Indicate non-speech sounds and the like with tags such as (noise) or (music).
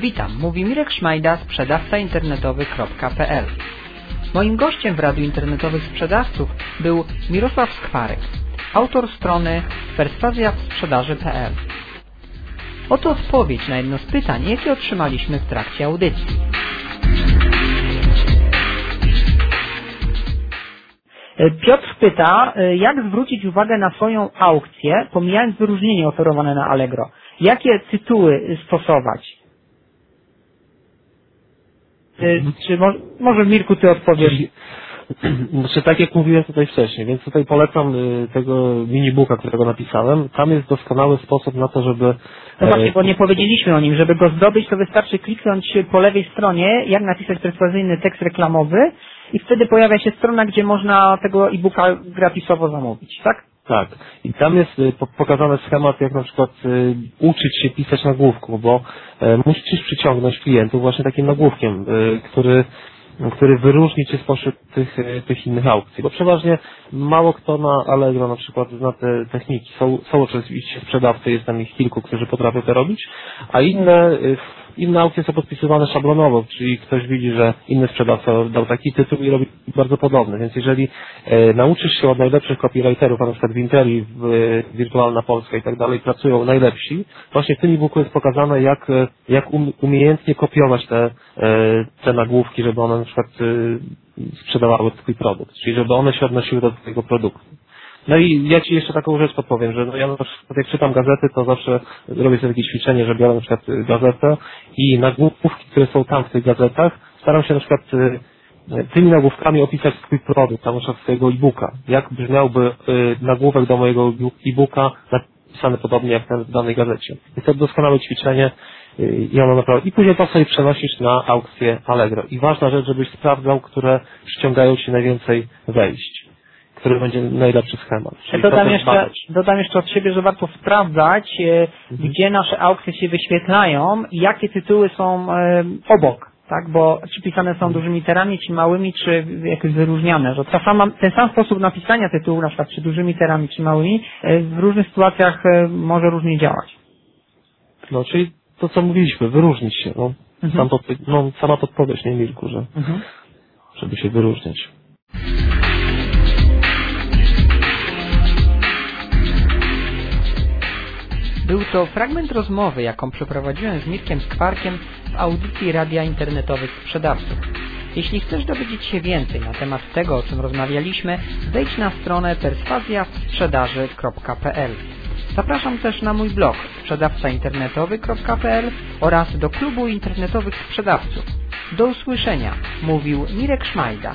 Witam, mówi Mirek Szmajda, sprzedawca internetowy.pl. Moim gościem w Radiu Internetowych Sprzedawców był Mirosław Skwarek, autor strony perswazjawsprzedaży.pl. Oto odpowiedź na jedno z pytań, jakie otrzymaliśmy w trakcie audycji. Piotr pyta, jak zwrócić uwagę na swoją aukcję, pomijając wyróżnienie oferowane na Allegro. Jakie tytuły stosować? Czy mo może Mirku Ty odpowiesz? (clears throat) Znaczy, tak jak mówiłem tutaj wcześniej, więc tutaj polecam y, tego minibooka, którego napisałem. Tam jest doskonały sposób na to, żeby... No właśnie, bo nie powiedzieliśmy o nim. Żeby go zdobyć, to wystarczy kliknąć po lewej stronie, jak napisać perswazyjny tekst reklamowy i wtedy pojawia się strona, gdzie można tego e-booka gratisowo zamówić, tak? Tak. I tam jest y, pokazany schemat, jak na przykład y, uczyć się pisać nagłówku, bo y, musisz przyciągnąć klientów właśnie takim nagłówkiem, który który wyróżni Cię spośród tych, tych innych aukcji. Bo przeważnie mało kto na Allegro na przykład zna te techniki. Są, są oczywiście sprzedawcy, jest tam ich kilku, którzy potrafią to robić, a inne inne aukcje są podpisywane szablonowo, czyli ktoś widzi, że inny sprzedawca dał taki tytuł i robi bardzo podobny. Więc jeżeli e, nauczysz się od najlepszych copywriterów, a na przykład w Interi, w e, Wirtualna Polska i tak dalej, pracują najlepsi, właśnie w tym e-booku jest pokazane, jak, e, jak um, umiejętnie kopiować te, e, te nagłówki, żeby one na przykład e, sprzedawały Twój produkt, czyli żeby one się odnosiły do Twojego produktu. No i ja Ci jeszcze taką rzecz podpowiem, że no ja na przykład jak czytam gazety, to zawsze robię sobie takie ćwiczenie, że biorę na przykład gazetę i nagłówki, które są tam w tych gazetach, staram się na przykład y, tymi nagłówkami opisać swój produkt, na przykład swojego e-booka. Jak brzmiałby y, nagłówek do mojego e-booka napisany podobnie jak ten w danej gazecie. Jest to doskonałe ćwiczenie y, i ono naprawdę... I później to sobie przenosisz na aukcję Allegro. I ważna rzecz, żebyś sprawdzał, które przyciągają Ci najwięcej wejść który będzie najlepszy schemat. Dodam jeszcze, dodam jeszcze od siebie, że warto sprawdzać, e, mhm. gdzie nasze aukcje się wyświetlają i jakie tytuły są e, obok. Tak, bo czy pisane są dużymi literami, czy małymi, czy jakoś wyróżniane, że ta sama, ten sam sposób napisania tytułu, na przykład czy dużymi literami, czy małymi, e, w różnych sytuacjach może różnie działać. No, czyli to, co mówiliśmy, wyróżnić się. No, mhm. sam no sama podpowiedź, nie Mirku, że mhm. żeby się wyróżniać. Był to fragment rozmowy, jaką przeprowadziłem z Mirkiem Skwarkiem w audycji Radia Internetowych Sprzedawców. Jeśli chcesz dowiedzieć się więcej na temat tego, o czym rozmawialiśmy, wejdź na stronę perswazjawsprzedaży.pl. Zapraszam też na mój blog sprzedawcainternetowy.pl oraz do klubu internetowych sprzedawców. Do usłyszenia, mówił Mirek Szmajda.